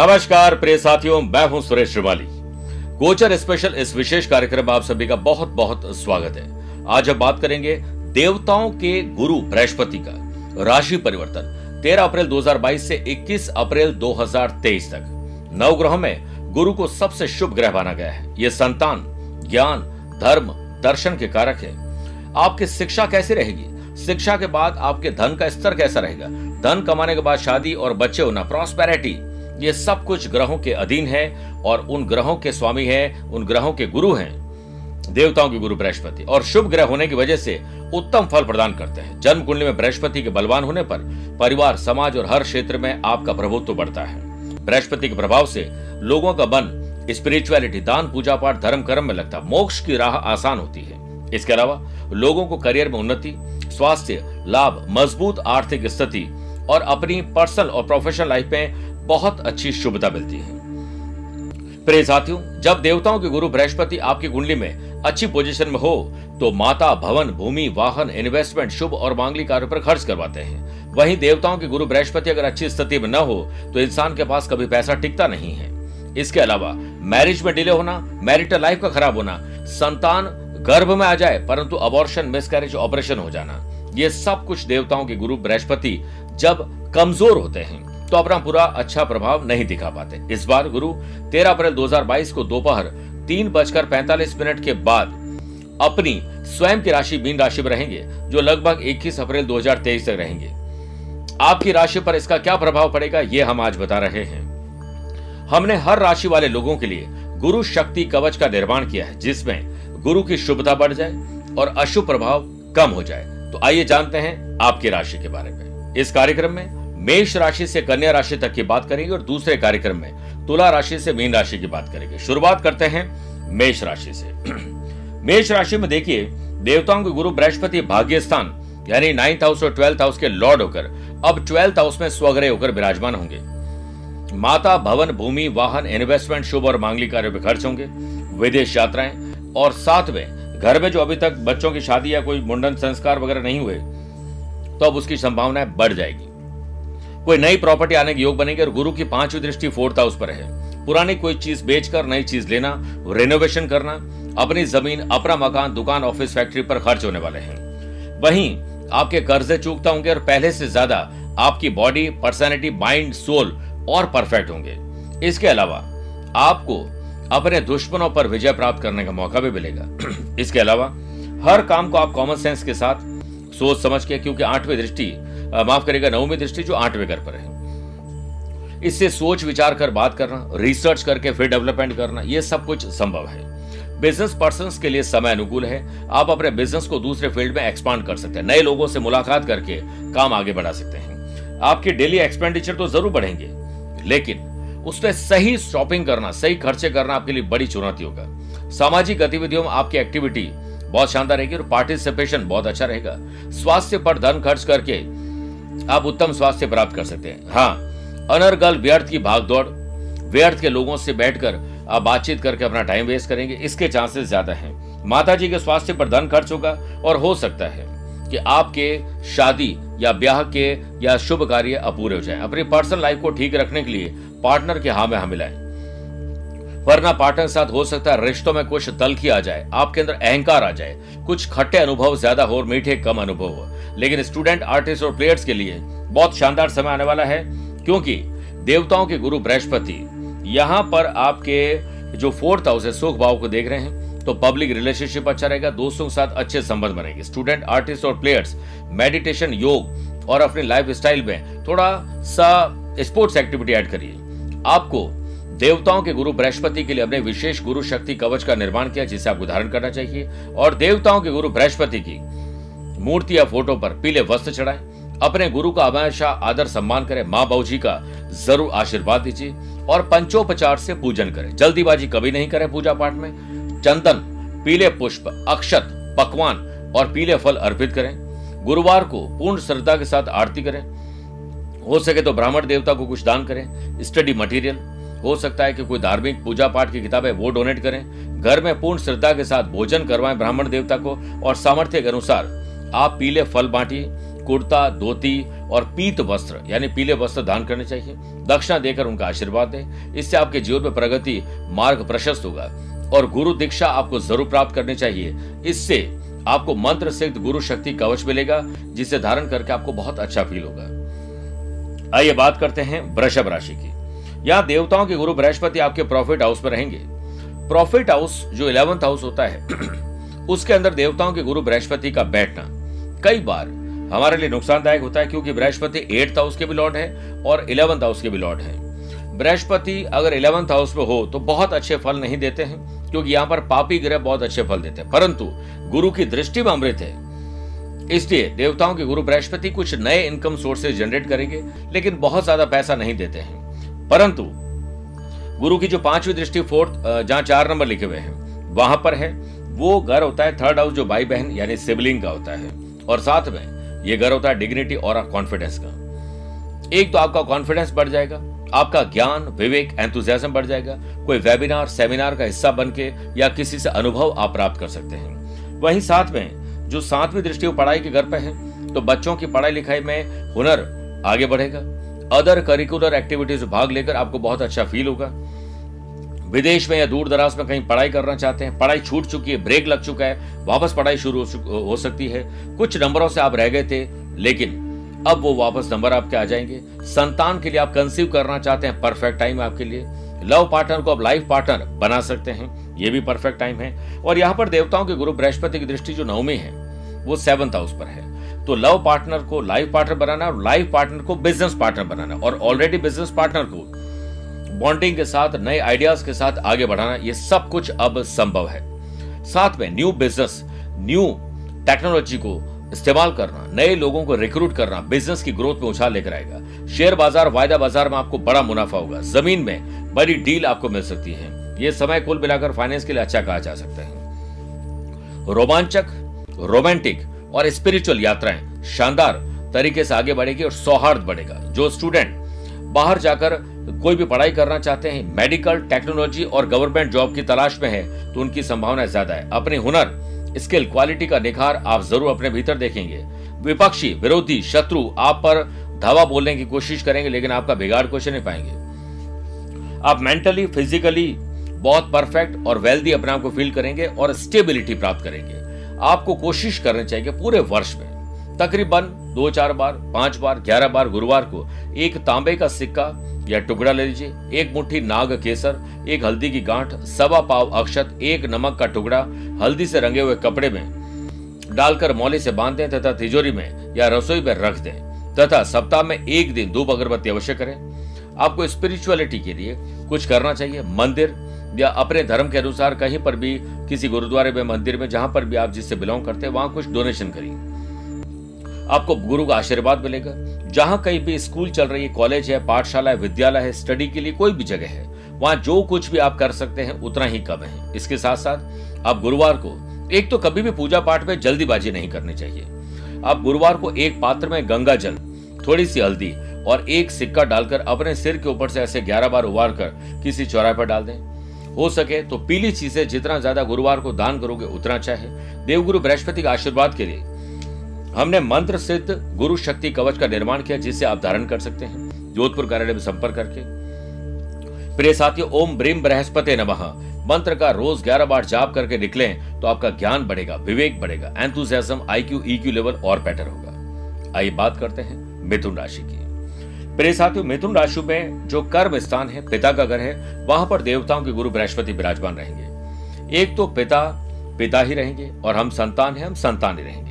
नमस्कार, प्रिय साथियों, मैं हूँ सुरेश श्रिवाली। गोचर स्पेशल इस विशेष कार्यक्रम में आप सभी का बहुत बहुत स्वागत है। आज हम बात करेंगे देवताओं के गुरु बृहस्पति का राशि परिवर्तन 13 अप्रैल 2022 से 21 अप्रैल 2023 तक। ग्रहों में गुरु को सबसे शुभ ग्रह माना गया है। ये संतान, ज्ञान, धर्म, दर्शन के कारक है। आपकी शिक्षा कैसी रहेगी? शिक्षा के बाद आपके धन का स्तर कैसा रहेगा? धन कमाने के बाद शादी और बच्चे होना प्रॉस्पेरिटी ये सब कुछ ग्रहों के अधीन है और उन ग्रहों के स्वामी है, उन ग्रहों के गुरु हैं, देवताओं के गुरु बृहस्पति। और शुभ ग्रह होने की वजह से उत्तम फल प्रदान करते हैं। जन्म कुंडली में बृहस्पति के बलवान होने पर परिवार, समाज और हर क्षेत्र में आपका प्रभुत्व बढ़ता है। बृहस्पति के प्रभाव से लोगों का मन स्पिरिचुअलिटी दान, पूजा पाठ, धर्म, कर्म में लगता मोक्ष की राह आसान होती है। इसके अलावा लोगों को करियर में उन्नति, स्वास्थ्य, लाभ, मज़बूत आर्थिक स्थिति और अपनी पर्सनल और प्रोफेशनल लाइफ में बहुत अच्छी शुभता मिलती है। प्रिय साथियों, जब देवताओं के गुरु बृहस्पति आपकी कुंडली में अच्छी पोजीशन में हो तो माता, भवन, भूमि, वाहन इन्वेस्टमेंट शुभ और मांगलिक कार्यों पर खर्च करवाते हैं। वहीं देवताओं के गुरु बृहस्पति अगर अच्छी स्थिति में न हो तो इंसान के पास कभी पैसा टिकता नहीं है। इसके अलावा मैरिज में डिले होना मैरिटल लाइफ का खराब होना, संतान गर्भ में आ जाए, परंतु अबॉर्शन मिसकैरेज ऑपरेशन हो जाना, ये सब कुछ देवताओं के गुरु बृहस्पति जब कमज़ोर होते हैं। तो अपना पूरा अच्छा प्रभाव नहीं दिखा पाते। इस बार गुरु 13 अप्रैल 2022 को दोपहर तीन बजकर पैंतालीस मिनट के बाद अपनी स्वयं की राशि मीन राशि में रहेंगे, जो लगभग 21 अप्रैल 2023 तक रहेंगे। आपकी राशि पर इसका क्या प्रभाव पड़ेगा, ये हम आज बता रहे हैं। हमने हर राशि वाले लोगों के लिए गुरु शक्ति कवच का निर्माण किया है, जिसमें गुरु की शुभता बढ़ जाए और अशुभ प्रभाव कम हो जाए। तो आइए जानते हैं आपकी राशि के बारे में। इस कार्यक्रम में मेष राशि से कन्या राशि तक की बात करेंगे और दूसरे कार्यक्रम में तुला राशि से मीन राशि की बात करेंगे। शुरुआत करते हैं मेष राशि से। मेष राशि में देखिए, देवताओं के गुरु बृहस्पति भाग्य स्थान यानी नाइन्थ हाउस और ट्वेल्थ हाउस के लॉर्ड होकर, अब ट्वेल्थ हाउस में स्वग्रह होकर विराजमान होंगे। माता, भवन, भूमि, वाहन इन्वेस्टमेंट शुभ और मांगलिक कार्यों में खर्च होंगे। विदेश यात्राएँ और साथ में घर में जो अभी तक बच्चों की शादी या कोई मुंडन संस्कार वगैरह नहीं हुए तो अब उसकी संभावनाएँ बढ़ जाएगी। कोई नई प्रॉपर्टी आने के योग बनेगी और गुरु की पांचवी दृष्टि फोर्थ हाउस पर है। पुरानी कोई चीज़ बेचकर नई चीज़ लेना रेनोवेशन करना, अपनी ज़मीन, अपना मकान, दुकान ऑफ़िस फैक्ट्री पर खर्च होने वाले हैं। वहीं आपके कर्जे चूकता होंगे और पहले से ज़्यादा आपकी बॉडी पर्सनैलिटी माइंड सोल और परफेक्ट होंगे। इसके अलावा आपको अपने दुश्मनों पर विजय प्राप्त करने का मौका भी मिलेगा। इसके अलावा हर काम को आप कॉमन सेंस के साथ सोच समझ के, क्योंकि आठवीं दृष्टि माफ़ करेगा नवमी दृष्टि जो आठवें घर पर है। इससे सोच, विचार कर, बात करना रिसर्च करके फिर डेवलपमेंट करना यह सब कुछ संभव है। बिज़नेस पर्सन के लिए समय अनुकूल है। आप अपने बिज़नेस को दूसरे फ़ील्ड में एक्सपांड कर सकते हैं। नए लोगों से मुलाकात करके काम आगे बढ़ा सकते हैं। आपके डेली एक्सपेंडिचर तो ज़रूर बढ़ेंगे, लेकिन उसमें सही शॉपिंग करना, सही खर्चे करना आपके लिए बड़ी चुनौती होगा। सामाजिक गतिविधियों में आपकी एक्टिविटी बहुत शानदार रहेगी और पार्टिसिपेशन बहुत अच्छा रहेगा। स्वास्थ्य पर धन खर्च करके आप उत्तम स्वास्थ्य प्राप्त कर सकते हैं। हाँ अनर्गल व्यर्थ की भागदौड़, व्यर्थ के लोगों से बैठकर आप बातचीत करके अपना टाइम वेस्ट करेंगे, इसके चांसेस ज़्यादा हैं। माता के स्वास्थ्य पर धन खर्च होगा और हो सकता है कि आपके शादी या ब्याह के या शुभ कार्य अपूरे हो जाए। अपनी पर्सनल लाइफ को ठीक रखने के लिए पार्टनर के हाँ में हाँ मिलाएँ। वरना पार्टनर के साथ हो सकता है रिश्तों में कुछ तलखी आ जाए, आपके अंदर अहंकार आ जाए। कुछ खट्टे अनुभव ज़्यादा हो और मीठे कम अनुभव हो। लेकिन स्टूडेंट आर्टिस्ट और प्लेयर्स के लिए बहुत शानदार समय आने वाला है, क्योंकि देवताओं के गुरु बृहस्पति यहाँ पर आपके जो फोर्थ हाउस है सुख भाव को देख रहे हैं तो पब्लिक रिलेशनशिप अच्छा रहेगा, दोस्तों के साथ अच्छे संबंध बनेंगे। स्टूडेंट आर्टिस्ट और प्लेयर्स मेडिटेशन योग और अपने लाइफ स्टाइल में थोड़ा सा स्पोर्ट्स एक्टिविटी ऐड करिए। आपको देवताओं के गुरु बृहस्पति के लिए अपने विशेष गुरु शक्ति कवच का निर्माण किया, जिसे आपको धारण करना चाहिए, और देवताओं के गुरु बृहस्पति की मूर्ति या फ़ोटो पर पीले वस्त्र चढ़ाएँ। अपने गुरु का हमेशा आदर सम्मान करें। माँ बाबू जी का ज़रूर आशीर्वाद दीजिए और पंचोपचार से पूजन करें। जल्दीबाजी कभी नहीं करें पूजा पाठ में। चंदन, पीले पुष्प, अक्षत, पकवान और पीले फल अर्पित करें। गुरुवार को पूर्ण श्रद्धा के साथ आरती करें। हो सके तो ब्राह्मण देवता को कुछ दान करें। Study material. हो सकता है कि कोई धार्मिक पूजा पाठ की किताबें वो डोनेट करें। घर में पूर्ण श्रद्धा के साथ भोजन करवाएँ ब्राह्मण देवता को और सामर्थ्य के अनुसार आप पीले फल बांटिए, कुर्ता, धोती और पीत वस्त्र, यानी पीले वस्त्र दान करने चाहिए। दक्षिणा देकर उनका आशीर्वाद दें। इससे आपके जीवन में प्रगति, मार्ग प्रशस्त होगा। और गुरु दीक्षा आपको ज़रूर प्राप्त करनी चाहिए। इससे आपको मंत्र सिद्ध गुरु शक्ति कवच मिलेगा, जिसे धारण करके आपको बहुत अच्छा फील होगा। आइए बात करते हैं वृषभ राशि की। यहाँ देवताओं के गुरु बृहस्पति आपके प्रॉफिट हाउस में रहेंगे। प्रॉफिट हाउस, जो इलेवंथ हाउस होता है, उसके अंदर देवताओं के गुरु बृहस्पति का बैठना। कई बार हमारे लिए नुकसानदायक होता है क्योंकि बृहस्पति एट्थ हाउस के भी लॉर्ड है और इलेवंथ हाउस के भी लॉर्ड है। बृहस्पति अगर इलेवंथ हाउस में हो तो बहुत अच्छे फल नहीं देते हैं, क्योंकि यहाँ पर पापी ग्रह बहुत अच्छे फल देते हैं। परंतु गुरु की दृष्टि में अमृत है। इसलिए देवताओं के गुरु बृहस्पति कुछ नए इनकम सोर्सेज जनरेट करेंगे, लेकिन बहुत ज़्यादा पैसा नहीं देते हैं। परंतु गुरु की जो पांचवी दृष्टि, फोर्थ जहाँ चार नंबर लिखे हुए हैं, वहाँ पर है। वो घर होता है थर्ड हाउस जो भाई बहन यानी सिबलिंग का होता है। और साथ में ये घर होता है डिग्निटी और कॉन्फिडेंस का। एक तो आपका कॉन्फिडेंस बढ़ जाएगा, आपका ज्ञान, विवेक एंथुजियाज्म बढ़ जाएगा। कोई वेबिनार सेमिनार का हिस्सा बन के या किसी से अनुभव आप प्राप्त कर सकते हैं। वहीं साथ में जो सातवीं दृष्टि पढ़ाई के घर पे है तो बच्चों की पढ़ाई लिखाई में हुनर आगे बढ़ेगा। अदर करिकुलर एक्टिविटीज़ भाग लेकर आपको बहुत अच्छा फील होगा। विदेश में या दूर दराज में कहीं पढ़ाई करना चाहते हैं, पढ़ाई छूट चुकी है ब्रेक लग चुका है, वापस पढ़ाई शुरू हो सकती है। कुछ नंबरों से आप रह गए थे, लेकिन अब वो वापस नंबर आपके आ जाएँगे। संतान के लिए आप कंसीव करना चाहते हैं परफेक्ट टाइम आपके लिए। लव पार्टनर को आप लाइफ पार्टनर बना सकते हैं, ये भी परफेक्ट टाइम है। और यहाँ पर देवताओं के गुरु बृहस्पति की दृष्टि जो नवमी है, वो सेवंथ हाउस पर है। तो लव पार्टनर को लाइफ पार्टनर बनाना और लाइफ पार्टनर को बिज़नेस पार्टनर बनाना। और ऑलरेडी बिज़नेस पार्टनर को बॉन्डिंग के साथ, नए आइडियाज़ के साथ आगे बढ़ाना, ये सब कुछ अब संभव है। साथ में न्यू बिज़नेस न्यू टेक्नोलॉजी को इस्तेमाल करना, नए लोगों को रिक्रूट करना बिज़नेस की ग्रोथ में उछाल लेकर आएगा। शेयर बाज़ार, वायदा बाज़ार में आपको बड़ा मुनाफा होगा। ज़मीन में बड़ी डील आपको मिल सकती है। ये समय कुल मिलाकर फाइनेंस के लिए अच्छा कहा जा सकता है। रोमांचक रोमांटिक और स्पिरिचुअल यात्राएँ शानदार तरीके से आगे बढ़ेगी और सौहार्द बढ़ेगा। जो स्टूडेंट बाहर जाकर कोई भी पढ़ाई करना चाहते हैं मेडिकल टेक्नोलॉजी और गवर्नमेंट जॉब की तलाश में है तो उनकी संभावना ज़्यादा है। अपने हुनर स्किल क्वालिटी का निखार आप ज़रूर अपने भीतर देखेंगे। विपक्षी, विरोधी, शत्रु आप पर धावा बोलने की कोशिश करेंगे, लेकिन आपका बिगाड़ कुछ नहीं पाएँगे। आप मेंटली फिजिकली बहुत परफेक्ट और वेल्दी अपने आप को फील करेंगे और स्टेबिलिटी प्राप्त करेंगे। आपको कोशिश करनी चाहिए पूरे वर्ष में तकरीबन दो चार बार, पाँच बार, ग्यारह बार गुरुवार को एक तांबे का सिक्का या टुकड़ा ले लीजिए, एक मुट्ठी नाग केसर, एक हल्दी की गांठ, सवा पाव अक्षत, एक नमक का टुकड़ा, हल्दी से रंगे हुए कपड़े में डालकर मौली से बाँध दें तथा तिजोरी में या रसोई में रख दें तथा सप्ताह में एक दिन धूप अगरबत्ती अवश्य करें। आपको स्पिरिचुअलिटी के लिए कुछ करना चाहिए। मंदिर या अपने धर्म के अनुसार कहीं पर भी, किसी गुरुद्वारे में, मंदिर में, जहाँ पर भी आप जिससे बिलोंग करते हैं, वहाँ कुछ डोनेशन करिए। आपको गुरु का आशीर्वाद मिलेगा। जहाँ कहीं भी स्कूल चल रही है कॉलेज है, पाठशाला है, विद्यालय है, स्टडी के लिए कोई भी जगह है, वहाँ जो कुछ भी आप कर सकते हैं, उतना ही कम है। इसके साथ साथ आप गुरुवार को, एक तो कभी भी पूजा पाठ में जल्दीबाजी नहीं करनी चाहिए। आप गुरुवार को एक पात्र में गंगा जल, थोड़ी सी हल्दी और एक सिक्का डालकर अपने सिर के ऊपर से ऐसे ग्यारह बार उबार कर किसी चौराहे पर डाल दें। हो सके तो पीली चीज़ें जितना ज़्यादा गुरुवार को दान करोगे, उतना अच्छा है। देवगुरु बृहस्पति के आशीर्वाद के लिए हमने मंत्र सिद्ध गुरु शक्ति कवच का निर्माण किया, जिसे आप धारण कर सकते हैं। जोधपुर कार्यालय में संपर्क करके। प्रिय साथियों, ओम ब्रीम बृहस्पति नमः। मंत्र का रोज ग्यारह बार जाप करके निकले तो आपका ज्ञान बढ़ेगा, विवेक बढ़ेगा एंथुजियाज्म आईक्यू ईक्यू लेवल और बेटर होगा। आइए बात करते हैं मिथुन राशि की। प्रिय साथियों, मिथुन राशि में जो कर्म स्थान है, पिता का घर है, वहाँ पर देवताओं के गुरु बृहस्पति विराजमान रहेंगे। एक तो पिता पिता ही रहेंगे, और हम संतान हैं, हम संतान ही रहेंगे।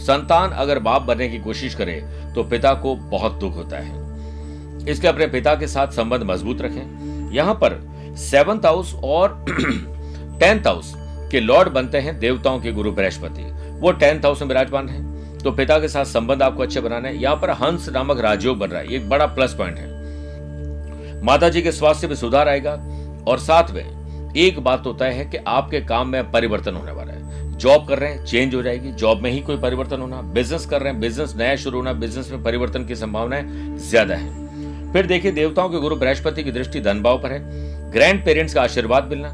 संतान अगर बाप बनने की कोशिश करे तो पिता को बहुत दुख होता है। इसके अपने पिता के साथ संबंध मज़बूत रखें। यहाँ पर सेवंथ हाउस और टेंथ हाउस के लॉर्ड बनते हैं देवताओं के गुरु बृहस्पति। वो टेंथ हाउस में विराजमान है। तो पिता के साथ संबंध आपको अच्छे बनाना है। यहाँ पर हंस नामक राजयोग बन रहा है। एक बड़ा प्लस पॉइंट है। माता जी के स्वास्थ्य में सुधार आएगा और साथ में एक बात तो तय है कि आपके काम में परिवर्तन होने वाला जॉब कर रहे हैं, चेंज हो जाएगी, जॉब में ही कोई परिवर्तन होना, बिज़नेस कर रहे हैं, बिज़नेस नया शुरू होना, बिज़नेस में परिवर्तन की संभावनाएँ ज़्यादा है। फिर देखिए, देवताओं के गुरु बृहस्पति की दृष्टि धन भाव पर है। ग्रैंड पेरेंट्स का आशीर्वाद मिलना,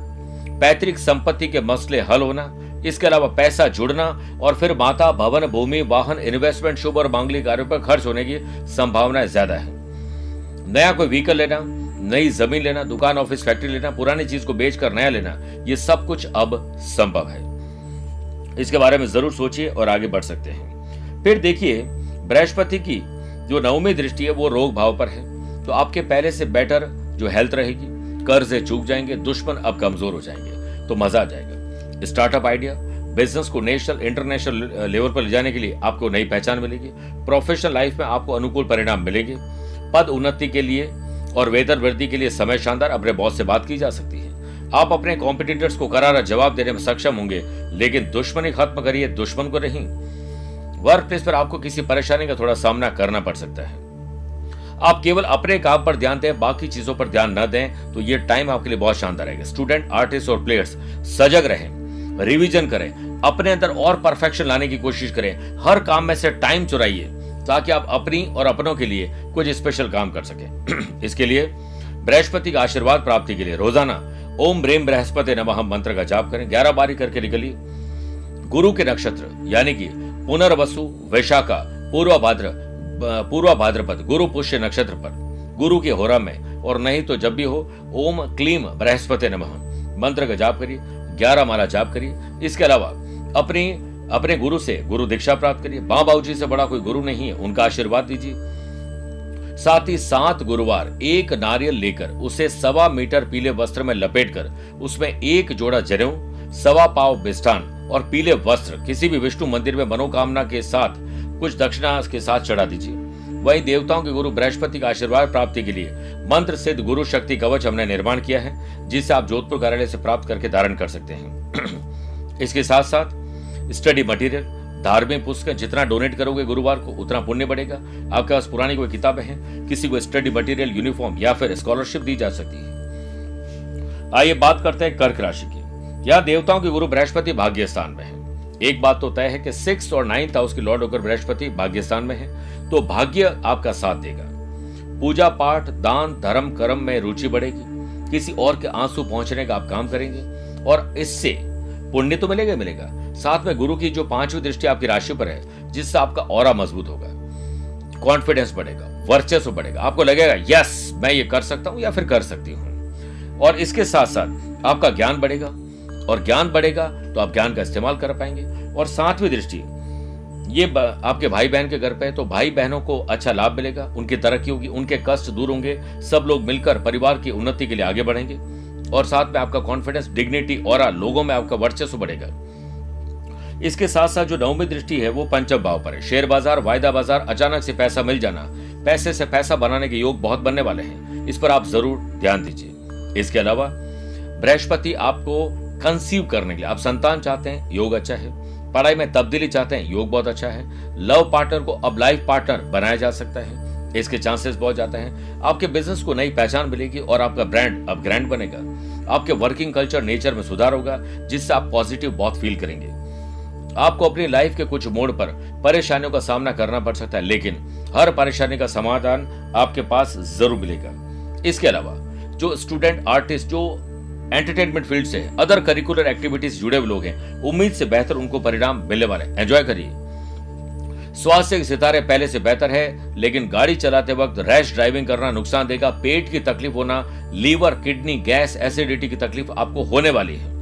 पैतृक संपत्ति के मसले हल होना, इसके अलावा पैसा जुड़ना, और फिर माता, भवन, भूमि, वाहन इन्वेस्टमेंट शुभ और मांगलिक कार्यों पर खर्च होने की संभावना ज़्यादा है। नया कोई व्हीकल लेना, नई ज़मीन लेना, दुकान ऑफ़िस फैक्ट्री लेना, पुरानी चीज़ को बेचकर नया लेना, ये सब कुछ अब संभव है। इसके बारे में ज़रूर सोचिए और आगे बढ़ सकते हैं। फिर देखिए, बृहस्पति की जो नवमी दृष्टि है, वो रोग भाव पर है। तो आपके पहले से बेटर जो हेल्थ रहेगी, कर्ज चूक जाएँगे, दुश्मन अब कमज़ोर हो जाएँगे तो मज़ा आ जाएगा। स्टार्टअप आइडिया बिज़नेस को नेशनल इंटरनेशनल लेवल पर ले जाने के लिए आपको नई पहचान मिलेगी। प्रोफेशनल लाइफ में आपको अनुकूल परिणाम मिलेंगे। पद उन्नति के लिए और वेतन वृद्धि के लिए समय शानदार, अपने बॉस से बात की जा सकती है। आप अपने कॉम्पिटिटर्स को करारा जवाब देने में सक्षम होंगे, लेकिन दुश्मनी खत्म करिए, दुश्मन को नहीं। वर्क प्लेस पर आपको किसी परेशानी का थोड़ा सामना करना पड़ सकता है। आप केवल अपने काम पर ध्यान दें, बाकी चीज़ों पर ध्यान न दें तो ये टाइम आपके लिए बहुत शानदार रहेगा। स्टूडेंट आर्टिस्ट और प्लेयर्स सजग रहें रिवीजन करें, अपने अंदर और परफेक्शन लाने की कोशिश करें। हर काम में से टाइम चुराइए, ताकि आप अपनी और अपनों के लिए कुछ स्पेशल काम कर सकें। इसके लिए बृहस्पति का आशीर्वाद प्राप्ति के लिए। रोज़ाना ओम ब्रेम बृहस्पति नमः, मंत्र का जाप करें। ग्यारह बारी करके निकलिए। गुरु के नक्षत्र, यानी कि पुनर्वसु, वैशाखा पूर्व भाद्र पूर्व भाद्रपद गुरु पुष्य नक्षत्र पर। गुरु के होरा में, और नहीं तो जब भी हो, ओम क्लीम बृहस्पति नमः। मंत्र का जाप करिए, ग्यारह माला जाप करिए। इसके अलावा, अपनी, अपने गुरु से गुरु दीक्षा प्राप्त करिए। माँ बाबू जी से बड़ा कोई गुरु नहीं है, उनका आशीर्वाद दीजिए। साथ ही सात गुरुवार एक नारियल लेकर उसे सवा मीटर पीले वस्त्र में लपेटकर उसमें एक जोड़ा जनेऊ, सवा पाव बिस्टान और पीले वस्त्र किसी भी विष्णु मंदिर में मनोकामना के साथ कुछ दक्षिणा के साथ चढ़ा दीजिए। वही देवताओं के गुरु बृहस्पति का आशीर्वाद प्राप्ति के लिए मंत्र सिद्ध गुरु शक्ति कवच हमने निर्माण किया है, जिसे आप जोधपुर कार्यालय से प्राप्त करके धारण कर सकते हैं। इसके साथ साथ स्टडी मटेरियल धार्मिक पुस्तक जितना डोनेट करोगे गुरुवार को, उतना पुण्य बढ़ेगा। आपके पास पुरानी कोई किताबें हैं? किसी को स्टडी मटेरियल यूनिफॉर्म या फिर स्कॉलरशिप दी जा सकती है? आइए बात करते हैं कर्क राशि की। यह देवताओं के गुरु बृहस्पति भाग्य स्थान में है। एक बात तो तय है कि सिक्स और नाइन्थ हाउस की लॉर्ड होकर बृहस्पति भाग्य स्थान में है तो भाग्य आपका साथ देगा। पूजा पाठ, दान, धर्म, कर्म में रुचि बढ़ेगी। किसी और के आँसू पहुँचने का आप काम करेंगे, और इससे पुण्य तो मिलेगा मिलेगा। साथ में गुरु की जो पांचवी दृष्टि आपकी राशि पर है, जिससे आपका और मज़बूत होगा। कॉन्फिडेंस बढ़ेगा, वर्चस्व बढ़ेगा। आपको लगेगा यस मैं ये कर सकता हूँ या फिर कर सकती हूँ। और इसके साथ साथ आपका ज्ञान बढ़ेगा, और ज्ञान बढ़ेगा तो आप ज्ञान का इस्तेमाल कर पाएँगे। और सातवीं दृष्टि, ये आपके भाई बहन के घर पे है तो भाई बहनों को अच्छा लाभ मिलेगा, उनकी तरक्की होगी, उनके कष्ट दूर होंगे, सब लोग मिलकर परिवार की उन्नति के लिए आगे बढ़ेंगे। और साथ में आपका कॉन्फिडेंस डिग्निटी और लोगों में आपका वर्चस्व बढ़ेगा। इसके साथ साथ जो नवमी दृष्टि है, वो पंचम भाव पर है। शेयर बाज़ार, वायदा बाज़ार, अचानक से पैसा मिल जाना, पैसे से पैसा बनाने के योग बहुत बनने वाले हैं। इस पर आप ज़रूर ध्यान दीजिए। इसके अलावा, बृहस्पति आपको कंसीव करने के लिए, आप संतान चाहते हैं, योग अच्छा है। पढ़ाई में तब्दीली चाहते हैं, योग बहुत अच्छा है। लव पार्टनर को अब लाइफ पार्टनर बनाया जा सकता है। इसके चांसेस बहुत जाते हैं। आपके बिज़नेस को नई पहचान मिलेगी और आपका ब्रांड अब ग्रैंड बनेगा। आपके वर्किंग कल्चर नेचर में सुधार होगा, जिससे आप पॉजिटिव बहुत फील करेंगे। आपको अपनी लाइफ के कुछ मोड़ पर परेशानियों का सामना करना पड़ सकता है, लेकिन हर परेशानी का समाधान आपके पास ज़रूर मिलेगा। इसके अलावा, जो स्टूडेंट आर्टिस्ट जो एंटरटेनमेंट फ़ील्ड से अदर करिकुलर एक्टिविटीज़ जुड़े हुए लोग हैं, उम्मीद से बेहतर उनको परिणाम मिलने वाले एंजॉय करिए। स्वास्थ्य के सितारे पहले से बेहतर है, लेकिन गाड़ी चलाते वक्त रैश ड्राइविंग करना नुकसान देगा। पेट की तकलीफ़ होना, लीवर, किडनी, गैस एसिडिटी की तकलीफ़ आपको होने वाली है।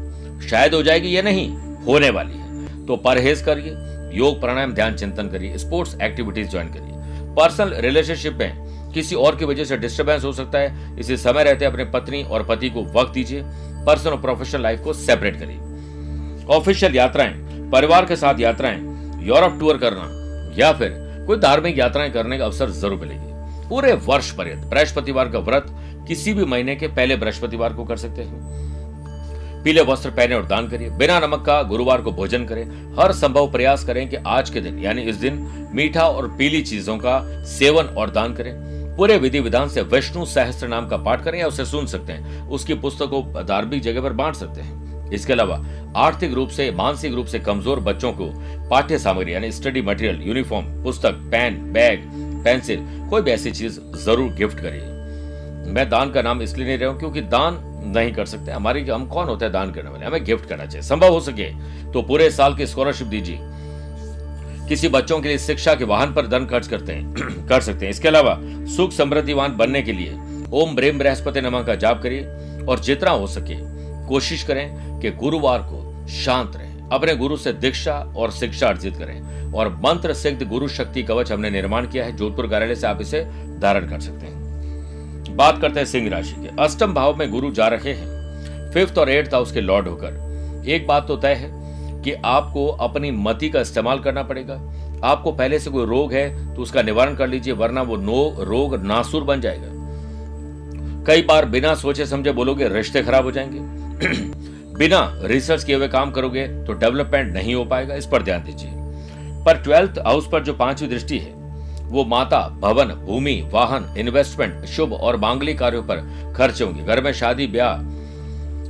शायद हो जाएगी या नहीं, होने वाली है। तो परहेज करिए, योग प्राणायाम, ध्यान चिंतन करिए स्पोर्ट्स एक्टिविटीज़ ज्वाइन करिए। पर्सनल रिलेशनशिप में किसी और की वजह से डिस्टर्बेंस हो सकता है, इसे समय रहते अपने पत्नी और पति को वक्त दीजिए पर्सनल और प्रोफेशनल लाइफ को सेपरेट करिए। ऑफिशियल यात्राएँ, परिवार के साथ यात्राएँ यूरोप टूर करना, या फिर कोई धार्मिक यात्राएँ करने का अवसर ज़रूर मिलेगी। पूरे वर्ष पर्यंत, बृहस्पतिवार का व्रत किसी भी महीने के पहले बृहस्पतिवार को कर सकते हैं। पीले वस्त्र पहने और दान करिए। बिना नमक का गुरुवार को भोजन करें। हर संभव प्रयास करें कि आज के दिन, यानी इस दिन, मीठा और पीली चीज़ों का सेवन और दान करें। पूरे विधि विधान से विष्णु सहस्त्र नाम का पाठ करें या उसे सुन सकते हैं। उसकी पुस्तक को धार्मिक जगह पर बांट सकते हैं। इसके अलावा, आर्थिक रूप से, मानसिक रूप से कमज़ोर बच्चों को पाठ्य सामग्री, यानी स्टडी मटेरियल, यूनिफॉर्म, पुस्तक, पेन, बैग, पेंसिल, कोई भी ऐसी चीज़ ज़रूर गिफ्ट करिए। मैं दान का नाम इसलिए नहीं रहा हूँ क्योंकि दान नहीं कर सकते। हमारी हम कौन होते हैं दान करने वाले? हमें गिफ्ट करना चाहिए। संभव हो सके तो पूरे साल की स्कॉलरशिप दीजिए। किसी बच्चों के लिए शिक्षा के वाहन पर धन खर्च करते हैं, कर सकते हैं। इसके अलावा सुख समृद्धिवान बनने के लिए ओम ब्रेम बृहस्पति नमा का जाप करिए और जितना हो सके कोशिश करें कि गुरुवार को शांत रहें। अपने गुरु से दीक्षा और शिक्षा अर्जित करें और मंत्र सिद्ध गुरु शक्ति कवच हमने निर्माण किया है। जोधपुर कार्यालय से आप इसे धारण कर सकते हैं। बात करते हैं सिंह राशि के। अष्टम भाव में गुरु जा रहे हैं। फिफ्थ और एट्थ हाउस के लॉर्ड होकर। एक बात तो तय है कि आपको अपनी मति का इस्तेमाल करना पड़ेगा। आपको पहले से कोई रोग है तो उसका निवारण कर लीजिए, वरना वो नो रोग नासुर बन जाएगा। कई बार बिना सोचे समझे बोलोगे, रिश्ते खराब हो जाएँगे। बिना रिसर्च किए हुए काम करोगे तो डेवलपमेंट नहीं हो पाएगा। इस पर ध्यान दीजिए। पर ट्वेल्थ हाउस पर जो पांचवी दृष्टि है वो माता, भवन, भूमि, वाहन इन्वेस्टमेंट शुभ और मांगलिक कार्यों पर खर्च होंगे। घर में शादी, ब्याह,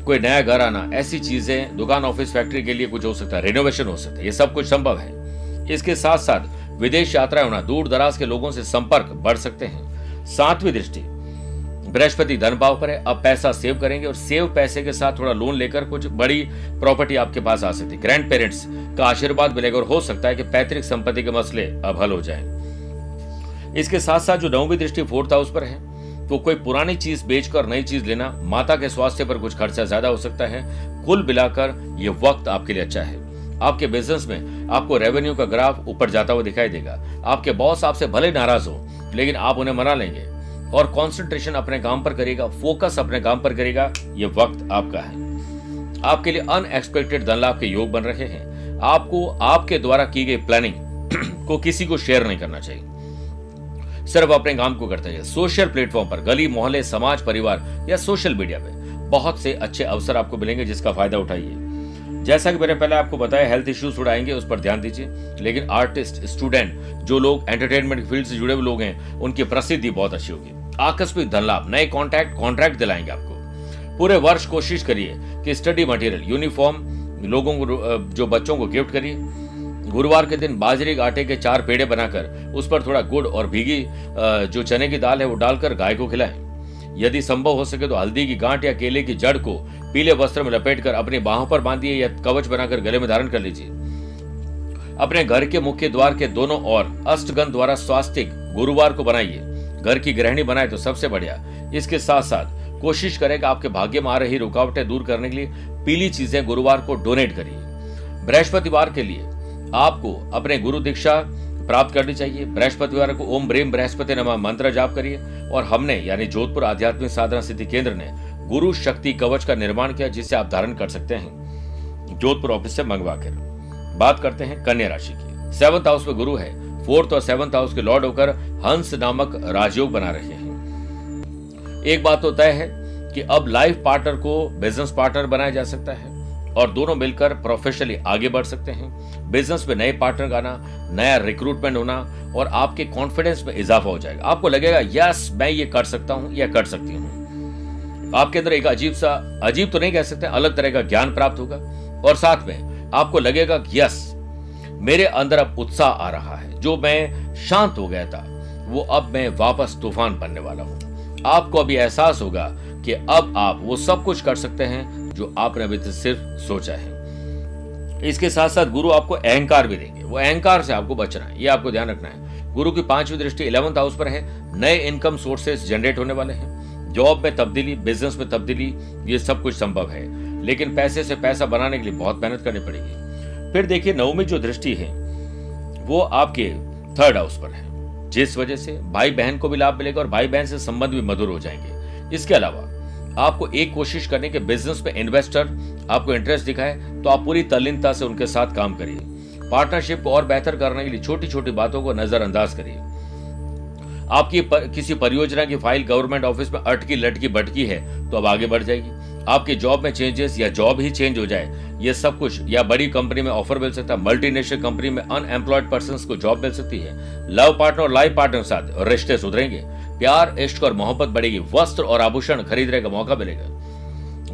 कोई नया घर आना, ऐसी चीज़ें, दुकान ऑफ़िस फैक्ट्री के लिए कुछ हो सकता है रिनोवेशन हो सकता है, ये सब कुछ संभव है। इसके साथ साथ विदेश यात्रा होना, दूर दराज के लोगों से संपर्क बढ़ सकते हैं। सातवीं दृष्टि, बृहस्पति धन भाव पर है, अब पैसा सेव करेंगे और सेव पैसे के साथ थोड़ा लोन लेकर कुछ बड़ी प्रॉपर्टी आपके पास आ सकती है। ग्रैंड पेरेंट्स का आशीर्वाद मिलेगा और हो सकता है कि पैतृक संपत्ति के मसले अब हल हो जाए। इसके साथ साथ जो नौवीं दृष्टि फोर्थ हाउस पर है तो कोई पुरानी चीज़ बेचकर नई चीज़ लेना माता के स्वास्थ्य पर कुछ खर्चा ज़्यादा हो सकता है। कुल मिलाकर ये वक्त आपके लिए अच्छा है। आपके बिज़नेस में आपको रेवेन्यू का ग्राफ ऊपर जाता हुआ दिखाई देगा। आपके बॉस आपसे भले नाराज़ हो, लेकिन आप उन्हें मना लेंगे। और कंसंट्रेशन अपने काम पर करेगा फोकस अपने काम पर करेगा, ये वक्त आपका है। आपके लिए अनएक्सपेक्टेड धन लाभ के योग बन रहे हैं। आपको आपके द्वारा की गई प्लानिंग को किसी को शेयर नहीं करना चाहिए। सिर्फ़ अपने काम को करते हैं। सोशल प्लेटफॉर्म पर, गली, मोहल्ले, समाज, परिवार या सोशल मीडिया पे बहुत से अच्छे अवसर आपको मिलेंगे जिसका फ़ायदा उठाइए। जैसा कि मैंने पहले आपको बताया हेल्थ इश्यूज़ उड़ाएँगे, उस पर ध्यान दीजिए। लेकिन आर्टिस्ट स्टूडेंट जो लोग एंटरटेनमेंट फ़ील्ड से जुड़े हुए लोग हैं, उनकी प्रसिद्धि बहुत अच्छी होगी। आकस्मिक धन लाभ नए कॉन्ट्रैक्ट कॉन्ट्रैक्ट दिलाएँगे आपको। पूरे वर्ष कोशिश करिए कि स्टडी मटेरियल यूनिफॉर्म लोगों को, जो बच्चों को गिफ्ट करिए। गुरुवार के दिन बाजरे के आटे के चार पेड़े बनाकर उस पर थोड़ा गुड़ और भीगी जो चने की दाल है वो डालकर गाय को खिलाएँ। यदि संभव हो सके तो हल्दी की गांठ या केले की जड़ को पीले वस्त्र में लपेटकर अपनी बाहों पर बांधिए या कवच बनाकर गले में धारण कर लीजिए। अपने घर के मुख्य द्वार के दोनों ओर अष्टगंध द्वारा स्वास्तिक गुरुवार को बनाइए। घर की गृहिणी बनाए तो सबसे बढ़िया। इसके साथ साथ कोशिश करें कि आपके भाग्य में आ रही रुकावटें दूर करने के लिए पीली चीज़ें गुरुवार को डोनेट करिए। बृहस्पतिवार के लिए आपको अपने गुरु दीक्षा प्राप्त करनी चाहिए। बृहस्पतिवार को ओम ब्रेम बृहस्पति नमा मंत्र जाप करिए। और हमने, यानी जोधपुर आध्यात्मिक साधना सिद्धि केंद्र ने, गुरु शक्ति कवच का निर्माण किया, जिसे आप धारण कर सकते हैं। जोधपुर ऑफ़िस से मंगवा कर। बात करते हैं कन्या राशि की। सेवंथ हाउस में गुरु है। फोर्थ और सेवंथ हाउस के लॉर्ड होकर हंस नामक राजयोग बना रहे हैं। एक बात तो तय है कि अब लाइफ पार्टनर को बिज़नेस पार्टनर बनाया जा सकता है। और दोनों मिलकर प्रोफेशनली आगे बढ़ सकते हैं। बिज़नेस में नए पार्टनर आना नया रिक्रूटमेंट होना और आपके कॉन्फिडेंस में इजाफा हो जाएगा। आपको लगेगा, यस, मैं ये कर सकता हूँ, या कर सकती हूँ। आपके अंदर एक अजीब सा, अजीब तो नहीं कह सकते, अलग तरह का ज्ञान प्राप्त होगा। और साथ में आपको लगेगा यस, मेरे अंदर अब उत्साह आ रहा है। जो मैं शांत हो गया था, वो अब मैं वापस तूफ़ान बनने वाला हूँ। आपको अभी एहसास होगा कि अब आप वो सब कुछ कर सकते हैं जो आपने अभी तक सिर्फ़ सोचा है। इसके साथ साथ गुरु आपको अहंकार भी देंगे। वो अहंकार से आपको बचना है, ये आपको ध्यान रखना है। गुरु की पांचवी दृष्टि इलेवंथ हाउस पर है। नए इनकम सोर्सेस जनरेट होने वाले हैं। जॉब में तब्दीली बिज़नेस में तब्दीली, ये सब कुछ संभव है। लेकिन पैसे से पैसा बनाने के लिए बहुत मेहनत करनी पड़ेगी। फिर देखिए, नवमी जो दृष्टि है, वो आपके थर्ड हाउस पर है। जिस वजह से भाई बहन को भी लाभ मिलेगा और भाई बहन से संबंध भी मधुर हो जाएँगे। इसके अलावा आपको एक कोशिश करने के बिज़नेस में इन्वेस्टर आपको इंटरेस्ट दिखाए तो आप पूरी तल्लीनता से उनके साथ काम करिए। पार्टनरशिप को और बेहतर करने के लिए छोटी छोटी बातों को नजरअंदाज करिए। आपकी पर, किसी परियोजना की फ़ाइल गवर्नमेंट ऑफ़िस में अटकी लटकी बटकी है तो अब आगे बढ़ जाएगी आपकी जॉब में चेंजेस या जॉब ही चेंज हो जाए, ये सब कुछ या बड़ी कंपनी में ऑफ़र मिल सकता है मल्टीनेशनल कंपनी में अनएम्प्लॉयड पर्सन को जॉब मिल सकती है। लव पार्टनर और लाइफ पार्टनर साथ रिश्ते सुधरेंगे। प्यार, इश्क और मोहब्बत बढ़ेगी। वस्त्र और आभूषण खरीदने का मौका मिलेगा।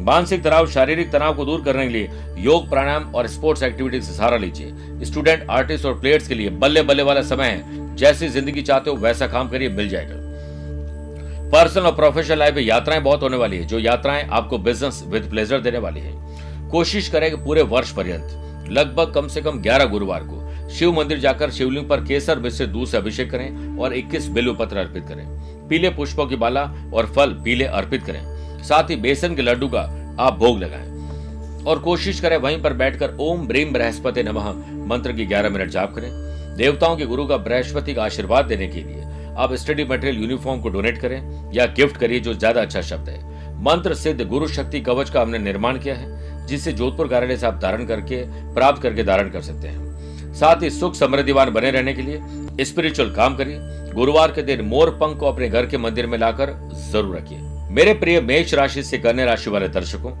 मानसिक तनाव, शारीरिक तनाव को दूर करने के लिए योग, प्राणायाम और स्पोर्ट्स एक्टिविटी से सहारा लीजिए। स्टूडेंट आर्टिस्ट और प्लेयर्स के लिए बल्ले बल्ले वाला समय है। जैसी ज़िंदगी चाहते हो, वैसा काम करिए, मिल जाएगा। पर्सनल और प्रोफेशनल लाइफ में यात्राएँ बहुत होने वाली है, जो यात्राएँ आपको बिज़नेस विद प्लेजर देने वाली है। कोशिश करें कि पूरे वर्ष पर्यंत, लगभग कम से कम 11 गुरुवार को, शिव मंदिर जाकर शिवलिंग पर केसर मिश्रित दूध से अभिषेक करें और 21 बिल्व पत्र अर्पित करें। पीले पुष्पों की माला और फल पीले अर्पित करें। साथ ही बेसन के लड्डू का आप भोग लगाएँ। और कोशिश करें वहीं पर बैठकर ओम ब्रीम बृहस्पति नमः मंत्र की 11 मिनट जाप करें। देवताओं के गुरु का बृहस्पति का आशीर्वाद देने के लिए आप स्टडी मटेरियल यूनिफॉर्म को डोनेट करें या गिफ्ट करिए, जो ज़्यादा अच्छा शब्द है। मंत्र सिद्ध गुरु शक्ति कवच का हमने निर्माण किया है, जिसे जोधपुर कार्यालय से आप धारण करके, प्राप्त करके धारण कर सकते हैं। साथ ही सुख समृद्धिवान बने रहने के लिए स्पिरिचुअल काम करिए। गुरुवार के दिन मोर पंख को अपने घर के मंदिर में लाकर ज़रूर रखिए। मेरे प्रिय मेष राशि से कन्या राशि वाले दर्शकों,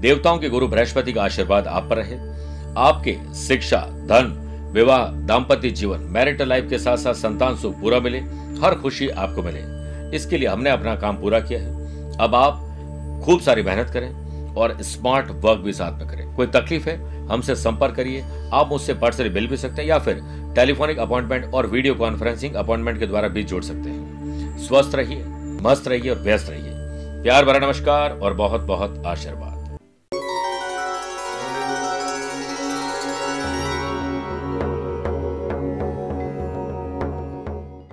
देवताओं के गुरु बृहस्पति का आशीर्वाद आप पर रहे। आपके शिक्षा, धन, विवाह, दाम्पत्य जीवन मैरिटल लाइफ के साथ साथ संतान सुख पूरा मिले। हर खुशी आपको मिले। इसके लिए हमने अपना काम पूरा किया है। अब आप खूब सारी मेहनत करें और स्मार्ट वर्क भी साथ में करें। कोई तकलीफ़ है, हमसे संपर्क करिए। आप मुझसे पर्सनली मिल भी सकते हैं या फिर टेलीफोनिक अपॉइंटमेंट और वीडियो कॉन्फ्रेंसिंग अपॉइंटमेंट के द्वारा भी जोड़ सकते हैं। स्वस्थ रहिए, मस्त रहिए और व्यस्त रहिए। प्यार भरा नमस्कार और बहुत बहुत आशीर्वाद।